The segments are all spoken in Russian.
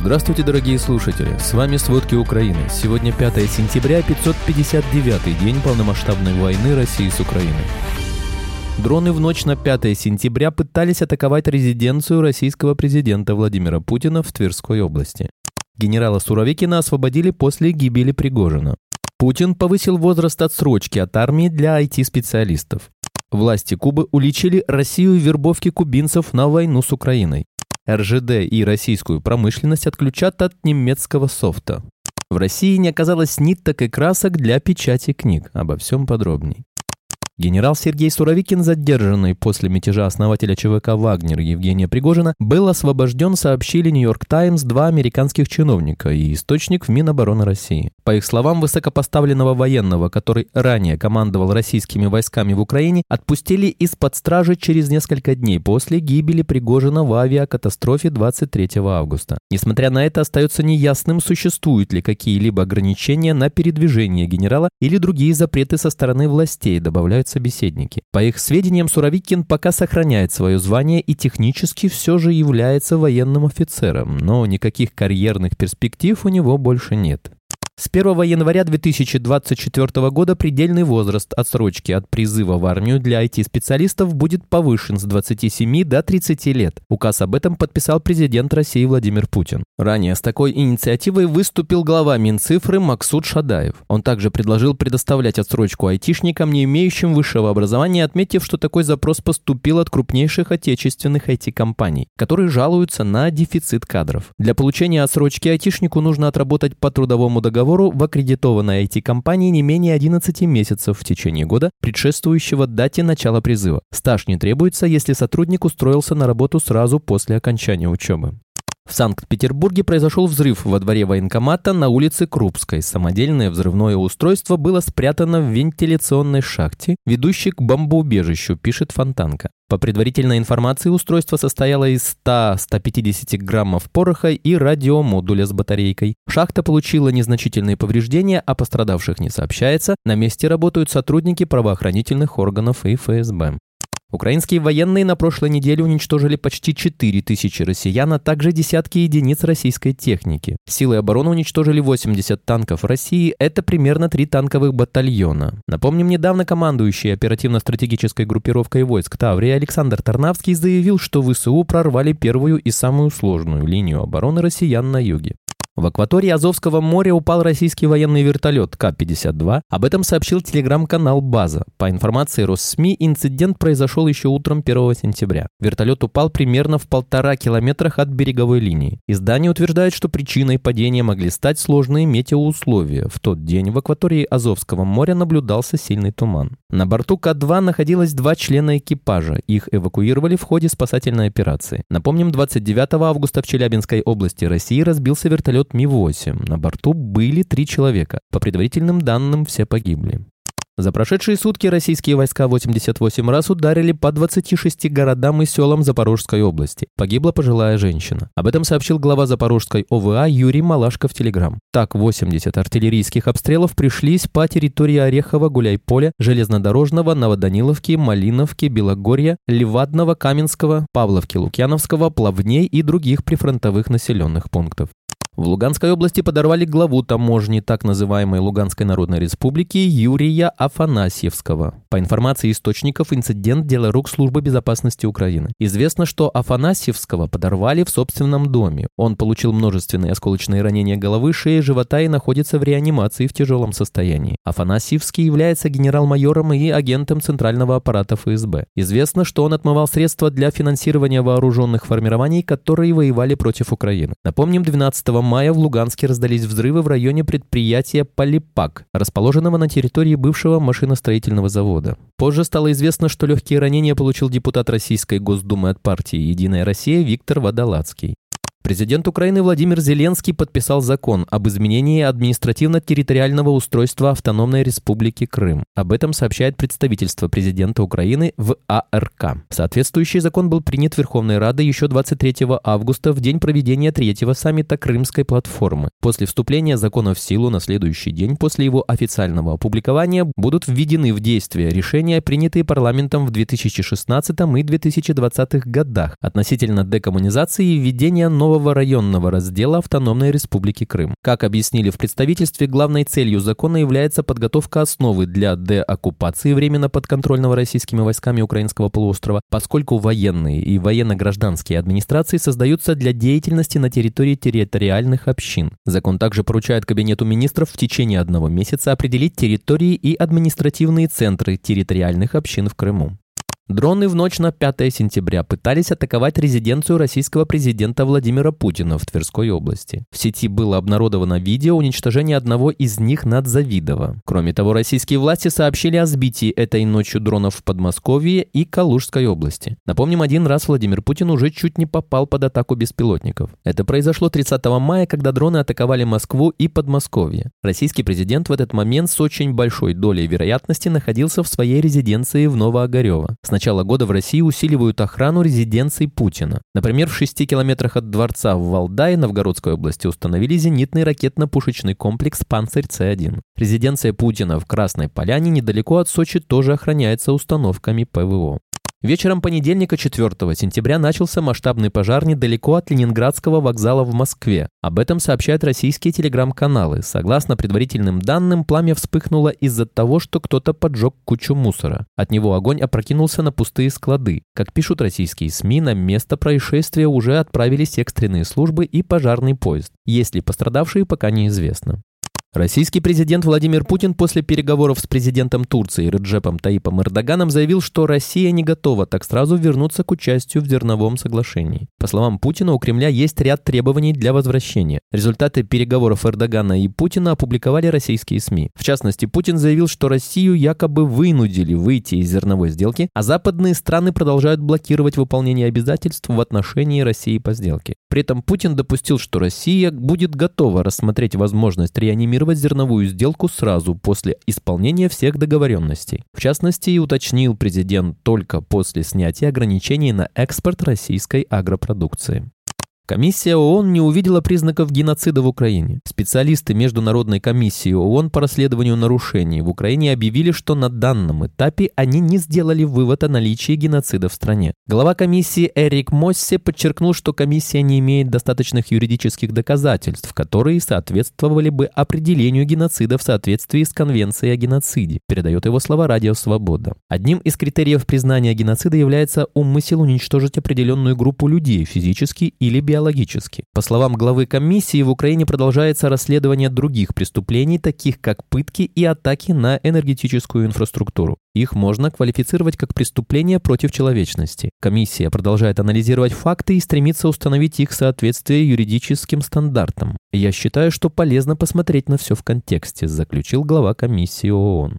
Здравствуйте, дорогие слушатели! С вами «Сводки Украины». Сегодня 5 сентября, 559-й день полномасштабной войны России с Украиной. Дроны в ночь на 5 сентября пытались атаковать резиденцию российского президента Владимира Путина в Тверской области. Генерала Суровикина освободили после гибели Пригожина. Путин повысил возраст отсрочки от армии для IT-специалистов. Власти Кубы уличили Россию в вербовке кубинцев на войну с Украиной. РЖД и российскую промышленность отключат от немецкого софта. В России не оказалось ниток и красок для печати книг. Обо всем подробней. Генерал Сергей Суровикин, задержанный после мятежа основателя ЧВК «Вагнер» Евгения Пригожина, был освобожден, сообщили «Нью-Йорк Таймс» два американских чиновника и источник в Минобороны России. По их словам, высокопоставленного военного, который ранее командовал российскими войсками в Украине, отпустили из-под стражи через несколько дней после гибели Пригожина в авиакатастрофе 23 августа. Несмотря на это, остается неясным, существуют ли какие-либо ограничения на передвижение генерала или другие запреты со стороны властей, добавляют собеседники. По их сведениям, Суровикин пока сохраняет свое звание и технически все же является военным офицером, но никаких карьерных перспектив у него больше нет. С 1 января 2024 года предельный возраст отсрочки от призыва в армию для IT-специалистов будет повышен с 27 до 30 лет. Указ об этом подписал президент России Владимир Путин. Ранее с такой инициативой выступил глава Минцифры Максут Шадаев. Он также предложил предоставлять отсрочку айтишникам, не имеющим высшего образования, отметив, что такой запрос поступил от крупнейших отечественных IT-компаний, которые жалуются на дефицит кадров. Для получения отсрочки айтишнику нужно отработать по трудовому договору договору в аккредитованной IT-компании не менее 11 месяцев в течение года, предшествующего дате начала призыва. Стаж не требуется, если сотрудник устроился на работу сразу после окончания учебы. В Санкт-Петербурге произошел взрыв во дворе военкомата на улице Крупской. Самодельное взрывное устройство было спрятано в вентиляционной шахте, ведущей к бомбоубежищу, пишет Фонтанка. По предварительной информации, устройство состояло из 100-150 граммов пороха и радиомодуля с батарейкой. Шахта получила незначительные повреждения, а пострадавших не сообщается. На месте работают сотрудники правоохранительных органов и ФСБ. Украинские военные на прошлой неделе уничтожили почти 4 тысячи россиян, а также десятки единиц российской техники. Силы обороны уничтожили 80 танков России, это примерно 3 танковых батальона. Напомним, недавно командующий оперативно-стратегической группировкой войск Таврии Александр Тарнавский заявил, что ВСУ прорвали первую и самую сложную линию обороны россиян на юге. В акватории Азовского моря упал российский военный вертолет К-52. Об этом сообщил телеграм-канал «База». По информации Россми, инцидент произошел еще утром 1 сентября. Вертолет упал примерно в полтора километрах от береговой линии. Издание утверждает, что причиной падения могли стать сложные метеоусловия. В тот день в акватории Азовского моря наблюдался сильный туман. На борту К-2 находилось два члена экипажа. Их эвакуировали в ходе спасательной операции. Напомним, 29 августа в Челябинской области России разбился вертолет самолет Ми-8. На борту были три человека. По предварительным данным, все погибли. За прошедшие сутки российские войска 88 раз ударили по 26 городам и селам Запорожской области. Погибла пожилая женщина. Об этом сообщил глава Запорожской ОВА Юрий Малашко в Телеграм. Так, 80 артиллерийских обстрелов пришлись по территории Орехова, Гуляйполя, Железнодорожного, Новоданиловки, Малиновки, Белогорья, Левадного, Каменского, Павловки, Лукьяновского, Плавней и других прифронтовых населенных пунктов. В Луганской области подорвали главу таможни так называемой Луганской Народной Республики Юрия Афанасьевского. По информации источников, инцидент – дело рук Службы безопасности Украины. Известно, что Афанасьевского подорвали в собственном доме. Он получил множественные осколочные ранения головы, шеи, живота и находится в реанимации в тяжелом состоянии. Афанасьевский является генерал-майором и агентом Центрального аппарата ФСБ. Известно, что он отмывал средства для финансирования вооруженных формирований, которые воевали против Украины. Напомним, 12 мая в Луганске раздались взрывы в районе предприятия «Полипак», расположенного на территории бывшего машиностроительного завода. Позже стало известно, что легкие ранения получил депутат Российской Госдумы от партии «Единая Россия» Виктор Водолацкий. Президент Украины Владимир Зеленский подписал закон об изменении административно-территориального устройства Автономной Республики Крым. Об этом сообщает представительство президента Украины в АРК. Соответствующий закон был принят Верховной Радой еще 23 августа в день проведения третьего саммита Крымской платформы. После вступления закона в силу на следующий день после его официального опубликования будут введены в действие решения, принятые парламентом в 2016 и 2020 годах относительно декоммунизации и введения нового первого районного раздела Автономной Республики Крым. Как объяснили в представительстве, главной целью закона является подготовка основы для деоккупации временно подконтрольного российскими войсками украинского полуострова, поскольку военные и военно-гражданские администрации создаются для деятельности на территории территориальных общин. Закон также поручает Кабинету министров в течение одного месяца определить территории и административные центры территориальных общин в Крыму. Дроны в ночь на 5 сентября пытались атаковать резиденцию российского президента Владимира Путина в Тверской области. В сети было обнародовано видео уничтожения одного из них над Завидово. Кроме того, российские власти сообщили о сбитии этой ночью дронов в Подмосковье и Калужской области. Напомним, один раз Владимир Путин уже чуть не попал под атаку беспилотников. Это произошло 30 мая, когда дроны атаковали Москву и Подмосковье. Российский президент в этот момент с очень большой долей вероятности находился в своей резиденции в Новоогарево начала года в России усиливают охрану резиденций Путина. Например, в 6 километрах от дворца в Валдае Новгородской области установили зенитный ракетно-пушечный комплекс «Панцирь-С-1». Резиденция Путина в Красной Поляне недалеко от Сочи тоже охраняется установками ПВО. Вечером понедельника 4 сентября начался масштабный пожар недалеко от Ленинградского вокзала в Москве. Об этом сообщают российские телеграм-каналы. Согласно предварительным данным, пламя вспыхнуло из-за того, что кто-то поджег кучу мусора. От него огонь опрокинулся на пустые склады. Как пишут российские СМИ, на место происшествия уже отправились экстренные службы и пожарный поезд. Есть ли пострадавшие, пока неизвестно. Российский президент Владимир Путин после переговоров с президентом Турции Реджепом Таипом Эрдоганом заявил, что Россия не готова так сразу вернуться к участию в зерновом соглашении. По словам Путина, у Кремля есть ряд требований для возвращения. Результаты переговоров Эрдогана и Путина опубликовали российские СМИ. В частности, Путин заявил, что Россию якобы вынудили выйти из зерновой сделки, а западные страны продолжают блокировать выполнение обязательств в отношении России по сделке. При этом Путин допустил, что Россия будет готова рассмотреть возможность реанимировать зерновую сделку сразу после исполнения всех договоренностей. В частности, уточнил президент только после снятия ограничений на экспорт российской агропродукции. Комиссия ООН не увидела признаков геноцида в Украине. Специалисты Международной комиссии ООН по расследованию нарушений в Украине объявили, что на данном этапе они не сделали вывод о наличии геноцида в стране. Глава комиссии Эрик Моссе подчеркнул, что комиссия не имеет достаточных юридических доказательств, которые соответствовали бы определению геноцида в соответствии с Конвенцией о геноциде, передает его слова Радио Свобода. Одним из критериев признания геноцида является умысел уничтожить определенную группу людей физически или биологически биологически. По словам главы комиссии, в Украине продолжается расследование других преступлений, таких как пытки и атаки на энергетическую инфраструктуру. Их можно квалифицировать как преступления против человечности. Комиссия продолжает анализировать факты и стремится установить их соответствие юридическим стандартам. Я считаю, что полезно посмотреть на все в контексте, заключил глава комиссии ООН.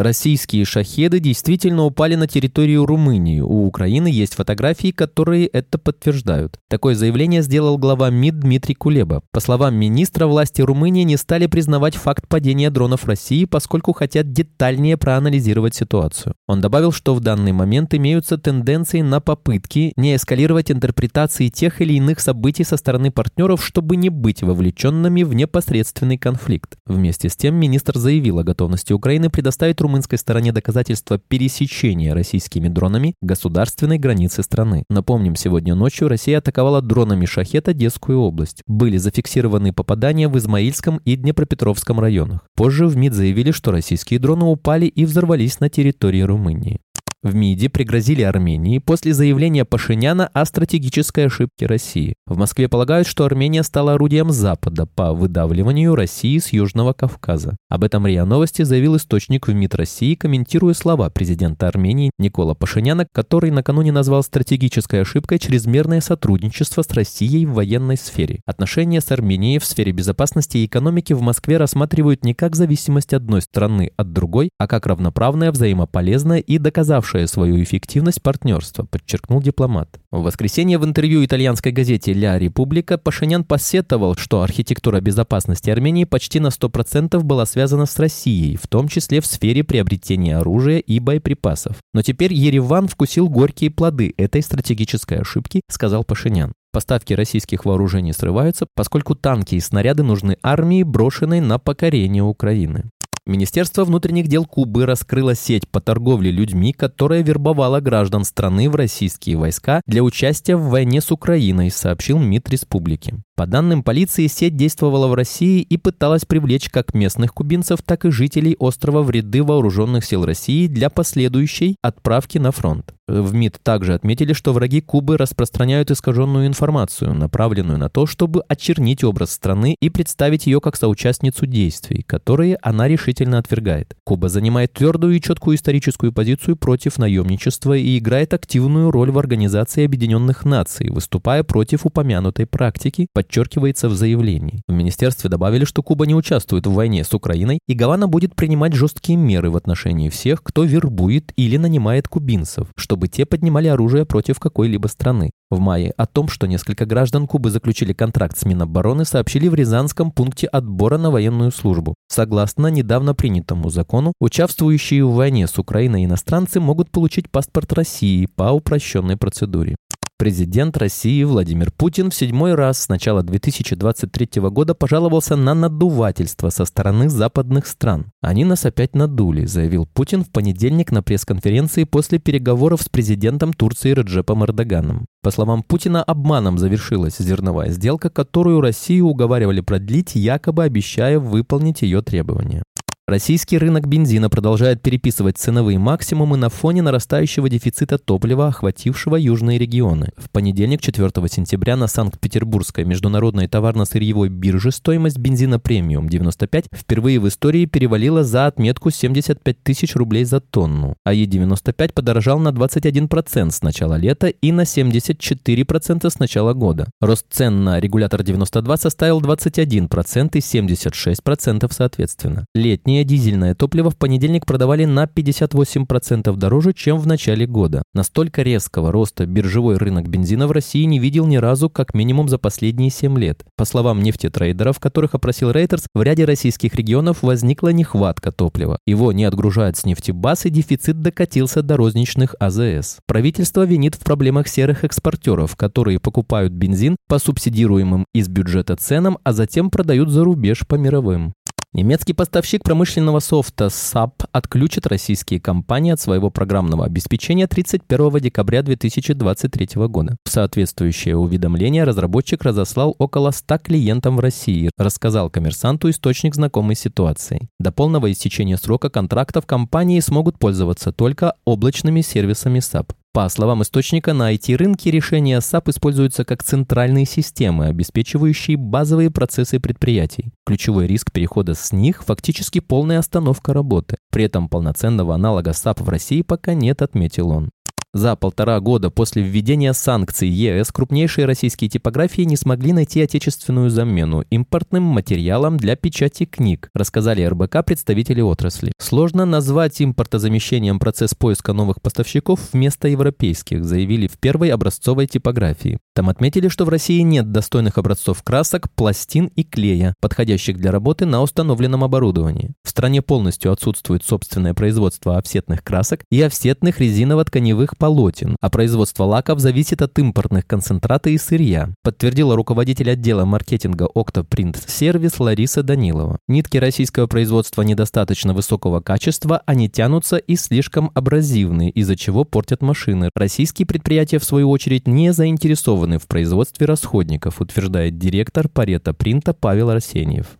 Российские шахеды действительно упали на территорию Румынии. У Украины есть фотографии, которые это подтверждают. Такое заявление сделал глава МИД Дмитрий Кулеба. По словам министра, власти Румынии не стали признавать факт падения дронов России, поскольку хотят детальнее проанализировать ситуацию. Он добавил, что в данный момент имеются тенденции на попытки не эскалировать интерпретации тех или иных событий со стороны партнеров, чтобы не быть вовлеченными в непосредственный конфликт. Вместе с тем министр заявил о готовности Украины предоставить Румынии румынской стороне доказательства пересечения российскими дронами государственной границы страны. Напомним, сегодня ночью Россия атаковала дронами «Шахет» Одесскую область. Были зафиксированы попадания в Измаильском и Днепропетровском районах. Позже в МИД заявили, что российские дроны упали и взорвались на территории Румынии. В МИДе пригрозили Армении после заявления Пашиняна о стратегической ошибке России. В Москве полагают, что Армения стала орудием Запада по выдавливанию России с Южного Кавказа. Об этом РИА Новости заявил источник в МИД России, комментируя слова президента Армении Никола Пашиняна, который накануне назвал стратегической ошибкой чрезмерное сотрудничество с Россией в военной сфере. Отношения с Арменией в сфере безопасности и экономики в Москве рассматривают не как зависимость одной страны от другой, а как равноправное, взаимополезное и доказавшее доказавшее свою эффективность партнерства, подчеркнул дипломат. В воскресенье в интервью итальянской газете «Ля Република» Пашинян посетовал, что архитектура безопасности Армении почти на 100% была связана с Россией, в том числе в сфере приобретения оружия и боеприпасов. Но теперь Ереван вкусил горькие плоды этой стратегической ошибки, сказал Пашинян. Поставки российских вооружений срываются, поскольку танки и снаряды нужны армии, брошенной на покорение Украины. Министерство внутренних дел Кубы раскрыло сеть по торговле людьми, которая вербовала граждан страны в российские войска для участия в войне с Украиной, сообщил МИД республики. По данным полиции, сеть действовала в России и пыталась привлечь как местных кубинцев, так и жителей острова в ряды вооруженных сил России для последующей отправки на фронт. В МИД также отметили, что враги Кубы распространяют искаженную информацию, направленную на то, чтобы очернить образ страны и представить ее как соучастницу действий, которые она решительно отвергает. Куба занимает твердую и четкую историческую позицию против наемничества и играет активную роль в Организации Объединенных Наций, выступая против упомянутой практики, подчеркивается в заявлении. В министерстве добавили, что Куба не участвует в войне с Украиной, и Гавана будет принимать жесткие меры в отношении всех, кто вербует или нанимает кубинцев, чтобы те поднимали оружие против какой-либо страны. В мае о том, что несколько граждан Кубы заключили контракт с Минобороны, сообщили в Рязанском пункте отбора на военную службу. Согласно недавно принятому закону, участвующие в войне с Украиной иностранцы могут получить паспорт России по упрощенной процедуре. Президент России Владимир Путин в седьмой раз с начала 2023 года пожаловался на надувательство со стороны западных стран. «Они нас опять надули», заявил Путин в понедельник на пресс-конференции после переговоров с президентом Турции Реджепом Эрдоганом. По словам Путина, обманом завершилась зерновая сделка, которую Россию уговаривали продлить, якобы обещая выполнить ее требования. Российский рынок бензина продолжает переписывать ценовые максимумы на фоне нарастающего дефицита топлива, охватившего южные регионы. В понедельник, 4 сентября, на Санкт-Петербургской международной товарно-сырьевой бирже стоимость бензина премиум 95 впервые в истории перевалила за отметку 75 тысяч рублей за тонну, а Е95 подорожал на 21% с начала лета и на 74% с начала года. Рост цен на регулятор 92 составил 21% и 76% соответственно. Летние Ранее дизельное топливо в понедельник продавали на 58% дороже, чем в начале года. Настолько резкого роста биржевой рынок бензина в России не видел ни разу как минимум за последние 7 лет. По словам нефтетрейдеров, которых опросил Reuters, в ряде российских регионов возникла нехватка топлива. Его не отгружают с нефтебаз и дефицит докатился до розничных АЗС. Правительство винит в проблемах серых экспортеров, которые покупают бензин по субсидируемым из бюджета ценам, а затем продают за рубеж по мировым. Немецкий поставщик промышленного софта SAP отключит российские компании от своего программного обеспечения 31 декабря 2023 года. Соответствующее уведомление разработчик разослал около 100 клиентам в России, рассказал коммерсанту источник знакомой ситуации. До полного истечения срока контрактов компании смогут пользоваться только облачными сервисами SAP. По словам источника, на IT-рынке решения SAP используются как центральные системы, обеспечивающие базовые процессы предприятий. Ключевой риск перехода с них – фактически полная остановка работы. При этом полноценного аналога SAP в России пока нет, отметил он. За полтора года после введения санкций ЕС крупнейшие российские типографии не смогли найти отечественную замену импортным материалам для печати книг, рассказали РБК представители отрасли. Сложно назвать импортозамещением процесс поиска новых поставщиков вместо европейских, заявили в первой образцовой типографии. Там отметили, что в России нет достойных образцов красок, пластин и клея, подходящих для работы на установленном оборудовании. В стране полностью отсутствует собственное производство офсетных красок и офсетных резиново-тканевых полотен, а производство лаков зависит от импортных концентрата и сырья, подтвердила руководитель отдела маркетинга Octoprint Service Лариса Данилова. Нитки российского производства недостаточно высокого качества, они тянутся и слишком абразивны, из-за чего портят машины. Российские предприятия, в свою очередь, не заинтересованы в производстве расходников, утверждает директор Парета Принта Павел Арсеньев.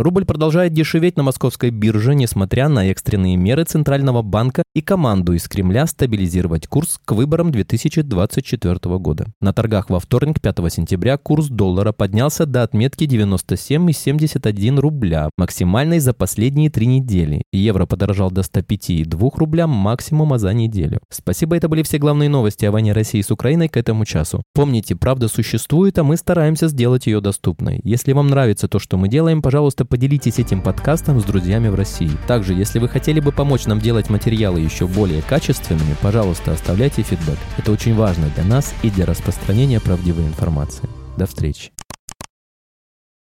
Рубль продолжает дешеветь на московской бирже, несмотря на экстренные меры Центрального банка и команду из Кремля стабилизировать курс к выборам 2024 года. На торгах во вторник, 5 сентября, курс доллара поднялся до отметки 97,71 рубля, максимальной за последние три недели. Евро подорожал до 105,2 рубля максимума за неделю. Спасибо, это были все главные новости о войне России с Украиной к этому часу. Помните, правда существует, а мы стараемся сделать ее доступной. Если вам нравится то, что мы делаем, пожалуйста, поделитесь этим подкастом с друзьями в России. Также, если вы хотели бы помочь нам делать материалы еще более качественными, пожалуйста, оставляйте фидбэк. Это очень важно для нас и для распространения правдивой информации. До встречи.